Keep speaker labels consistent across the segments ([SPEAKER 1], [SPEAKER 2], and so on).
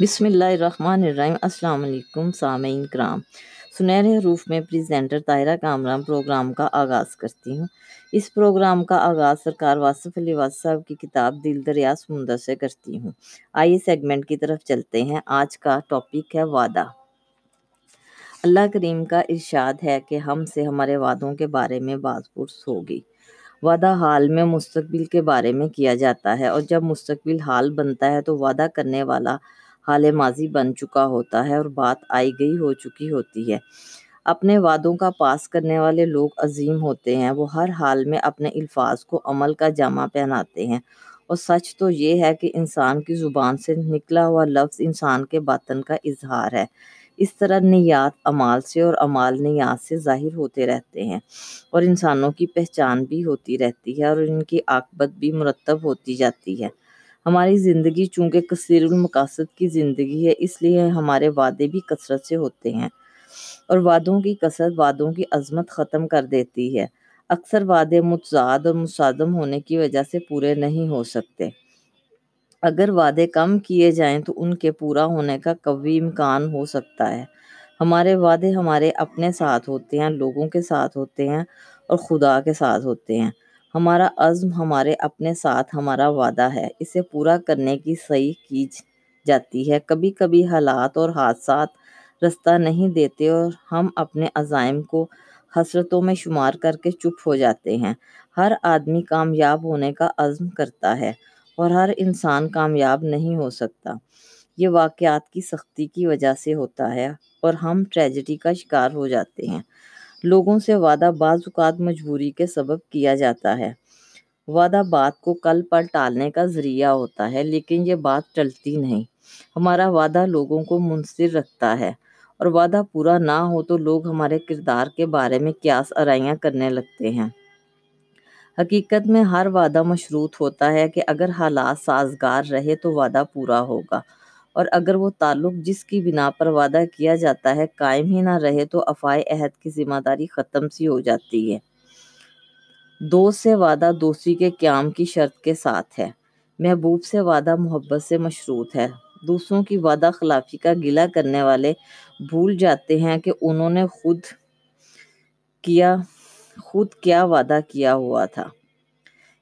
[SPEAKER 1] بسم اللہ الرحمن الرحیم السلام علیکم سامعین کرام سنہرے حروف میں پریزنٹر طاہرہ کامران پروگرام کا آغاز کرتی ہوں اس پروگرام کا آغاز سرکار واصف علی واصف صاحب کی کتاب دل دریا سمندر سے کرتی ہوں آئیے سیگمنٹ کی طرف چلتے ہیں آج کا ٹاپک ہے وعدہ اللہ کریم کا ارشاد ہے کہ ہم سے ہمارے وعدوں کے بارے میں باز پرس ہوگی وعدہ حال میں مستقبل کے بارے میں کیا جاتا ہے اور جب مستقبل حال بنتا ہے تو وعدہ کرنے والا حال ماضی بن چکا ہوتا ہے اور بات آئی گئی ہو چکی ہوتی ہے۔ اپنے وعدوں کا پاس کرنے والے لوگ عظیم ہوتے ہیں، وہ ہر حال میں اپنے الفاظ کو عمل کا جامع پہناتے ہیں۔ اور سچ تو یہ ہے کہ انسان کی زبان سے نکلا ہوا لفظ انسان کے باطن کا اظہار ہے۔ اس طرح نیات امال سے اور امال نیات سے ظاہر ہوتے رہتے ہیں اور انسانوں کی پہچان بھی ہوتی رہتی ہے اور ان کی عاقبت بھی مرتب ہوتی جاتی ہے۔ ہماری زندگی چونکہ کثیر المقاصد کی زندگی ہے، اس لیے ہمارے وعدے بھی کثرت سے ہوتے ہیں اور وعدوں کی کثرت وعدوں کی عظمت ختم کر دیتی ہے۔ اکثر وعدے متضاد اور مصادم ہونے کی وجہ سے پورے نہیں ہو سکتے۔ اگر وعدے کم کیے جائیں تو ان کے پورا ہونے کا قوی امکان ہو سکتا ہے۔ ہمارے وعدے ہمارے اپنے ساتھ ہوتے ہیں، لوگوں کے ساتھ ہوتے ہیں اور خدا کے ساتھ ہوتے ہیں۔ ہمارا عزم ہمارے اپنے ساتھ ہمارا وعدہ ہے، اسے پورا کرنے کی صحیح کی جاتی ہے۔ کبھی کبھی حالات اور حادثات رستہ نہیں دیتے اور ہم اپنے عزائم کو حسرتوں میں شمار کر کے چپ ہو جاتے ہیں۔ ہر آدمی کامیاب ہونے کا عزم کرتا ہے۔ اور ہر انسان کامیاب نہیں ہو سکتا۔ یہ واقعات کی سختی کی وجہ سے ہوتا ہے اور ہم ٹریجڈی کا شکار ہو جاتے ہیں۔ لوگوں سے وعدہ بعض اوقات مجبوری کے سبب کیا جاتا ہے۔ وعدہ بات کو کل پر ٹالنے کا ذریعہ ہوتا ہے، لیکن یہ بات ٹلتی نہیں۔ ہمارا وعدہ لوگوں کو منصر رکھتا ہے۔ اور وعدہ پورا نہ ہو تو لوگ ہمارے کردار کے بارے میں کیاس آرائیاں کرنے لگتے ہیں۔ حقیقت میں ہر وعدہ مشروط ہوتا ہے کہ اگر حالات سازگار رہے تو وعدہ پورا ہوگا۔ اور اگر وہ تعلق جس کی بنا پر وعدہ کیا جاتا ہے قائم ہی نہ رہے تو افائے عہد کی ذمہ داری ختم سی ہو جاتی ہے۔ دوست سے وعدہ دوستی کے قیام کی شرط کے ساتھ ہے۔ محبوب سے وعدہ محبت سے مشروط ہے۔ دوسروں کی وعدہ خلافی کا گلہ کرنے والے بھول جاتے ہیں کہ انہوں نے خود کیا خود کیا وعدہ کیا ہوا تھا۔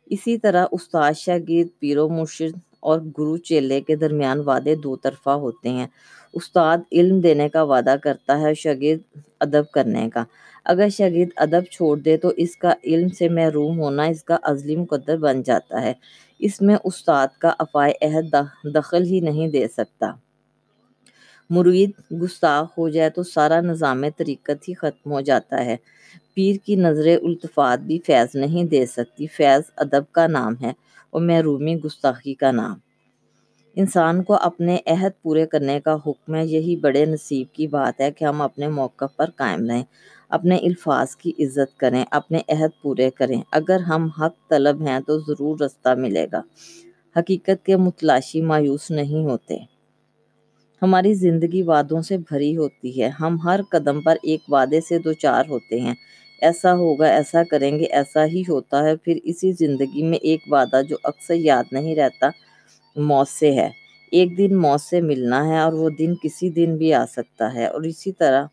[SPEAKER 1] اسی طرح استاد شاگرد، پیرو مرشد اور گرو چیلے کے درمیان وعدے دو طرفہ ہوتے ہیں۔ استاد علم دینے کا وعدہ کرتا ہے، شاگرد ادب کرنے کا۔ اگر شاگرد ادب چھوڑ دے تو اس کا علم سے محروم ہونا اس کا ازلی مقدر بن جاتا ہے۔ اس میں استاد کا افائے عہد دخل ہی نہیں دے سکتا۔ مرید گستاخ ہو جائے تو سارا نظام طریقت ہی ختم ہو جاتا ہے۔ پیر کی نظر التفات بھی فیض نہیں دے سکتی۔ فیض ادب کا نام ہے اور محرومی گستاخی کا نام۔ انسان کو اپنے عہد پورے کرنے کا حکم ہے۔ یہی بڑے نصیب کی بات ہے کہ ہم اپنے موقع پر قائم رہیں، اپنے الفاظ کی عزت کریں، اپنے عہد پورے کریں۔ اگر ہم حق طلب ہیں تو ضرور رستہ ملے گا۔ حقیقت کے متلاشی مایوس نہیں ہوتے۔ ہماری زندگی وعدوں سے بھری ہوتی ہے۔ ہم ہر قدم پر ایک وعدے سے دو چار ہوتے ہیں۔ ایسا ہوگا، ایسا کریں گے، ایسا ہی ہوتا ہے۔ پھر اسی زندگی میں ایک وعدہ جو اکثر یاد نہیں رہتا، موت سے ہے۔ ایک دن موت سے ملنا ہے اور وہ دن کسی دن بھی آ سکتا ہے۔ اور اسی طرح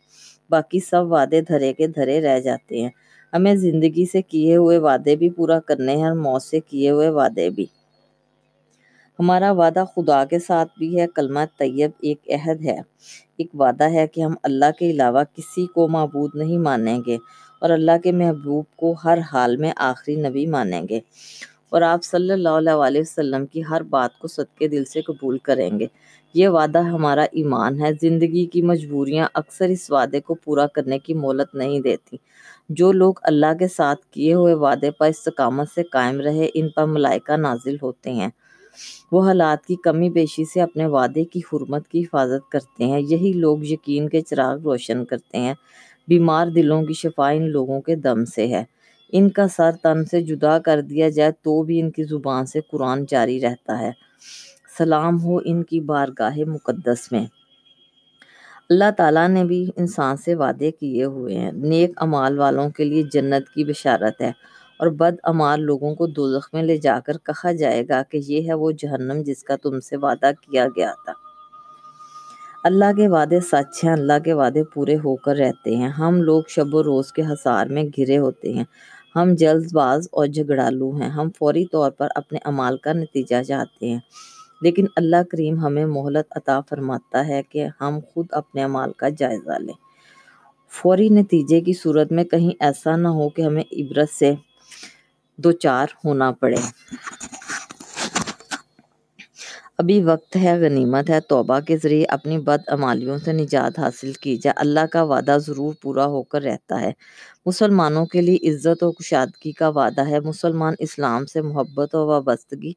[SPEAKER 1] باقی سب وعدے دھرے کے دھرے رہ جاتے ہیں۔ ہمیں زندگی سے کیے ہوئے وعدے بھی پورا کرنے ہیں اور موت سے کیے ہوئے وعدے بھی۔ ہمارا وعدہ خدا کے ساتھ بھی ہے، کلمہ طیب ایک عہد ہے۔ ایک وعدہ ہے کہ ہم اللہ کے علاوہ کسی کو معبود نہیں مانیں گے اور اللہ کے محبوب کو ہر حال میں آخری نبی مانیں گے۔ اور آپ صلی اللہ علیہ وسلم کی ہر بات کو صدقے دل سے قبول کریں گے۔ یہ وعدہ ہمارا ایمان ہے۔ زندگی کی مجبوریاں اکثر اس وعدے کو پورا کرنے کی مہلت نہیں دیتی۔ جو لوگ اللہ کے ساتھ کیے ہوئے وعدے پر استقامت سے قائم رہے، ان پر ملائکہ نازل ہوتے ہیں۔ وہ حالات کی کمی بیشی سے اپنے وعدے کی حرمت کی حفاظت کرتے ہیں۔ یہی لوگ یقین کے چراغ روشن کرتے ہیں۔ بیمار دلوں کی شفا ان لوگوں کے دم سے ہے۔ ان کا سر تن سے جدا کر دیا جائے تو بھی ان کی زبان سے قرآن جاری رہتا ہے۔ سلام ہو ان کی بارگاہ مقدس میں۔ اللہ تعالیٰ نے بھی انسان سے وعدے کیے ہوئے ہیں۔ نیک امال والوں کے لیے جنت کی بشارت ہے۔ اور بدعمال لوگوں کو دوزخ میں لے جا کر کہا جائے گا کہ یہ ہے وہ جہنم جس کا تم سے وعدہ کیا گیا تھا۔ اللہ کے وعدے سچ ہیں، اللہ کے وعدے پورے ہو کر رہتے ہیں۔ ہم لوگ شب و روز کے حصار میں گھرے ہوتے ہیں۔ ہم جلد باز اور جھگڑالو ہیں۔ ہم فوری طور پر اپنے عمال کا نتیجہ چاہتے ہیں۔ لیکن اللہ کریم ہمیں مہلت عطا فرماتا ہے کہ ہم خود اپنے عمال کا جائزہ لیں۔ فوری نتیجے کی صورت میں کہیں ایسا نہ ہو کہ ہمیں عبرت سے دوچار ہونا پڑے۔ ابھی وقت ہے، غنیمت ہے۔ توبہ کے ذریعے اپنی بدعمالیوں سے نجات حاصل کی جائے اللہ کا وعدہ ضرور پورا ہو کر رہتا ہے۔ مسلمانوں کے لیے عزت و کشادگی کا وعدہ ہے۔ مسلمان اسلام سے محبت و وابستگی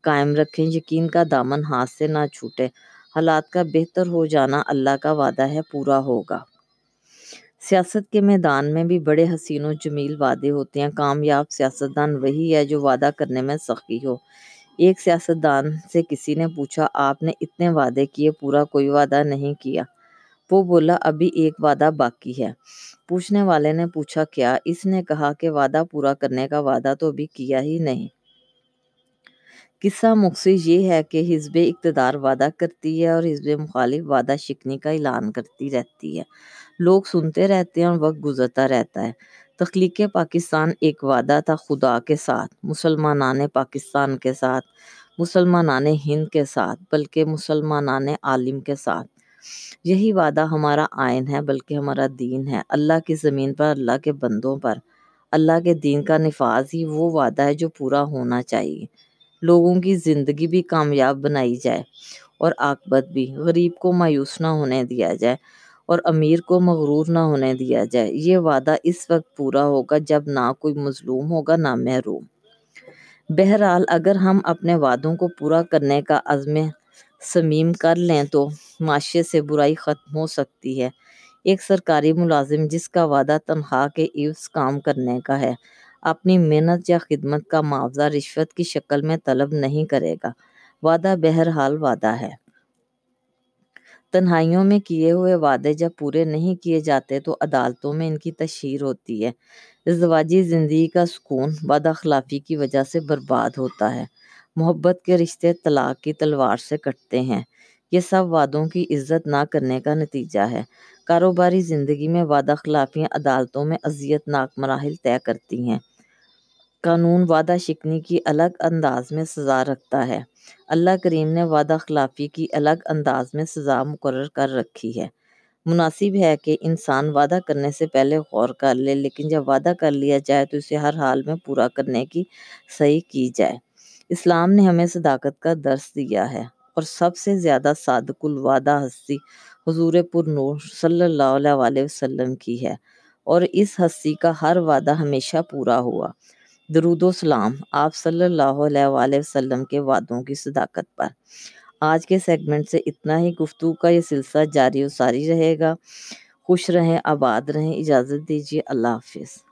[SPEAKER 1] قائم رکھیں۔ یقین کا دامن ہاتھ سے نہ چھوٹے۔ حالات کا بہتر ہو جانا اللہ کا وعدہ ہے، پورا ہوگا۔ سیاست کے میدان میں بھی بڑے حسین و جمیل وعدے ہوتے ہیں۔ کامیاب سیاستدان وہی ہے جو وعدہ کرنے میں سخی ہو۔ ایک سیاستدان سے کسی نے پوچھا، آپ نے اتنے وعدے کیے، پورا کوئی وعدہ نہیں کیا۔ وہ بولا، ابھی ایک وعدہ باقی ہے۔ پوچھنے والے نے پوچھا، کیا؟ اس نے کہا کہ وعدہ پورا کرنے کا وعدہ تو ابھی کیا ہی نہیں۔ قصہ مقصد یہ ہے کہ حزب اقتدار وعدہ کرتی ہے اور حزب مخالف وعدہ شکنی کا اعلان کرتی رہتی ہے۔ لوگ سنتے رہتے ہیں اور وقت گزرتا رہتا ہے۔ تخلیق پاکستان ایک وعدہ تھا خدا کے ساتھ، مسلمانان پاکستان کے ساتھ، مسلمانان ہند کے ساتھ، بلکہ مسلمانان عالم کے ساتھ۔ یہی وعدہ ہمارا آئین ہے، بلکہ ہمارا دین ہے۔ اللہ کی زمین پر، اللہ کے بندوں پر، اللہ کے دین کا نفاذ ہی وہ وعدہ ہے جو پورا ہونا چاہیے۔ لوگوں کی زندگی بھی کامیاب بنائی جائے اور عاقبت بھی۔ غریب کو مایوس نہ ہونے دیا جائے اور امیر کو مغرور نہ ہونے دیا جائے۔ یہ وعدہ اس وقت پورا ہوگا جب نہ کوئی مظلوم ہوگا نہ محروم۔ بہرحال اگر ہم اپنے وعدوں کو پورا کرنے کا عزم صمیم کر لیں تو معاشرے سے برائی ختم ہو سکتی ہے۔ ایک سرکاری ملازم جس کا وعدہ تنخواہ کے عوض کام کرنے کا ہے اپنی محنت یا خدمت کا معاوضہ رشوت کی شکل میں طلب نہیں کرے گا۔ وعدہ بہرحال وعدہ ہے۔ تنہائیوں میں کیے ہوئے وعدے جب پورے نہیں کیے جاتے تو عدالتوں میں ان کی تشہیر ہوتی ہے۔ ازدواجی زندگی کا سکون وعدہ خلافی کی وجہ سے برباد ہوتا ہے۔ محبت کے رشتے طلاق کی تلوار سے کٹتے ہیں۔ یہ سب وعدوں کی عزت نہ کرنے کا نتیجہ ہے۔ کاروباری زندگی میں وعدہ خلافیاں عدالتوں میں اذیت ناک مراحل طے کرتی ہیں۔ قانون وعدہ شکنی کی الگ انداز میں سزا رکھتا ہے۔ اللہ کریم نے وعدہ خلافی کی الگ انداز میں سزا مقرر کر رکھی ہے۔ مناسب ہے کہ انسان وعدہ کرنے سے پہلے غور کر لے، لیکن جب وعدہ کر لیا جائے تو اسے ہر حال میں پورا کرنے کی صحیح کی جائے۔ اسلام نے ہمیں صداقت کا درس دیا ہے اور سب سے زیادہ صادق الوعدہ ہستی حضور پر نور صلی اللہ علیہ وسلم کی ہے اور اس ہستی کا ہر وعدہ ہمیشہ پورا ہوا۔ درود و سلام آپ صلی اللہ علیہ وسلم کے وعدوں کی صداقت پر۔ آج کے سیگمنٹ سے اتنا ہی گفتگو کا یہ سلسلہ جاری و ساری رہے گا۔ خوش رہیں، آباد رہیں، اجازت دیجیے۔ اللہ حافظ۔